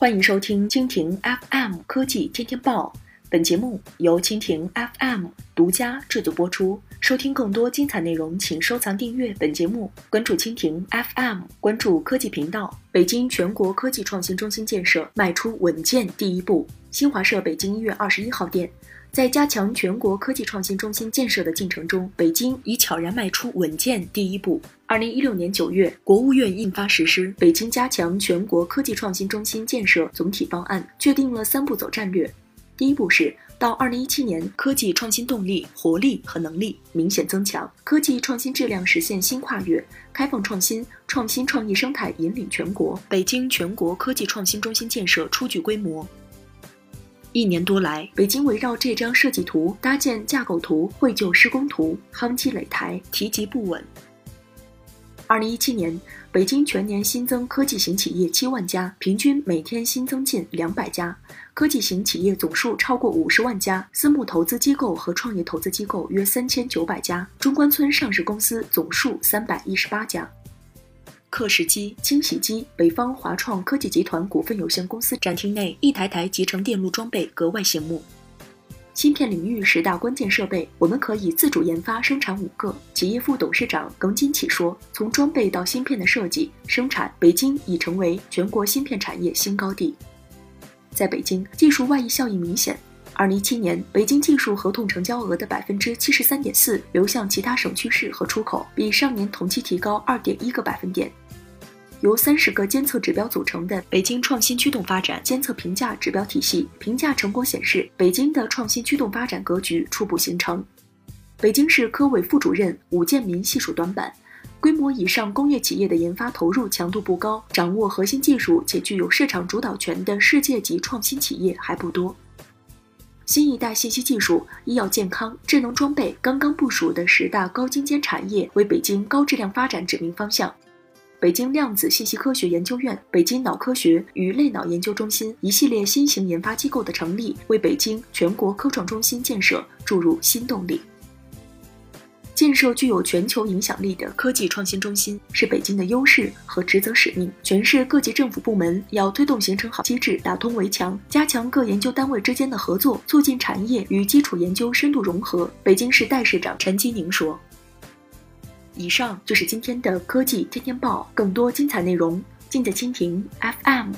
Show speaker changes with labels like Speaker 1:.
Speaker 1: 欢迎收听蜻蜓 FM 科技天天报，本节目由蜻蜓 FM 独家制作播出。收听更多精彩内容，请收藏订阅本节目，关注蜻蜓 FM，关注科技频道。北京全国科技创新中心建设迈出稳健第一步。新华社北京一月二十一号电。在加强全国科技创新中心建设的进程中，北京已悄然迈出稳健第一步。二零一六年九月，国务院印发实施《北京加强全国科技创新中心建设总体方案》，确定了三步走战略。第一步是到二零一七年，科技创新动力、活力和能力明显增强，科技创新质量实现新跨越，开放创新、创新创意生态引领全国。北京全国科技创新中心建设初具规模。一年多来，北京围绕这张设计图搭建架构图、绘就施工图，夯基垒台，提及不稳。二零一七年，北京全年新增科技型企业七万家，平均每天新增近两百家，科技型企业总数超过五十万家，私募投资机构和创业投资机构约三千九百家，中关村上市公司总数三百一十八家。刻蚀机、清洗机，北方华创科技集团股份有限公司展厅内一台台集成电路装备格外醒目。芯片领域十大关键设备，我们可以自主研发生产五个。企业副董事长耿金启说：“从装备到芯片的设计、生产，北京已成为全国芯片产业新高地。”在北京，技术外溢效应明显。二零一七年，北京技术合同成交额的百分之七十三点四流向其他省区市和出口，比上年同期提高二点一个百分点。由三十个监测指标组成的北京创新驱动发展监测评价指标体系，评价成果显示，北京的创新驱动发展格局初步形成。北京市科委副主任武建民细数短板：规模以上工业企业的研发投入强度不高，掌握核心技术且具有市场主导权的世界级创新企业还不多。新一代信息技术、医药健康、智能装备刚刚部署的十大高精尖产业，为北京高质量发展指明方向。北京量子信息科学研究院、北京脑科学与类脑研究中心一系列新型研发机构的成立，为北京全国科创中心建设注入新动力。建设具有全球影响力的科技创新中心是北京的优势和职责使命。全市各级政府部门要推动形成好机制，打通围墙，加强各研究单位之间的合作，促进产业与基础研究深度融合。北京市代市长陈吉宁说。以上就是今天的科技天天报，更多精彩内容尽在蜻蜓 FM。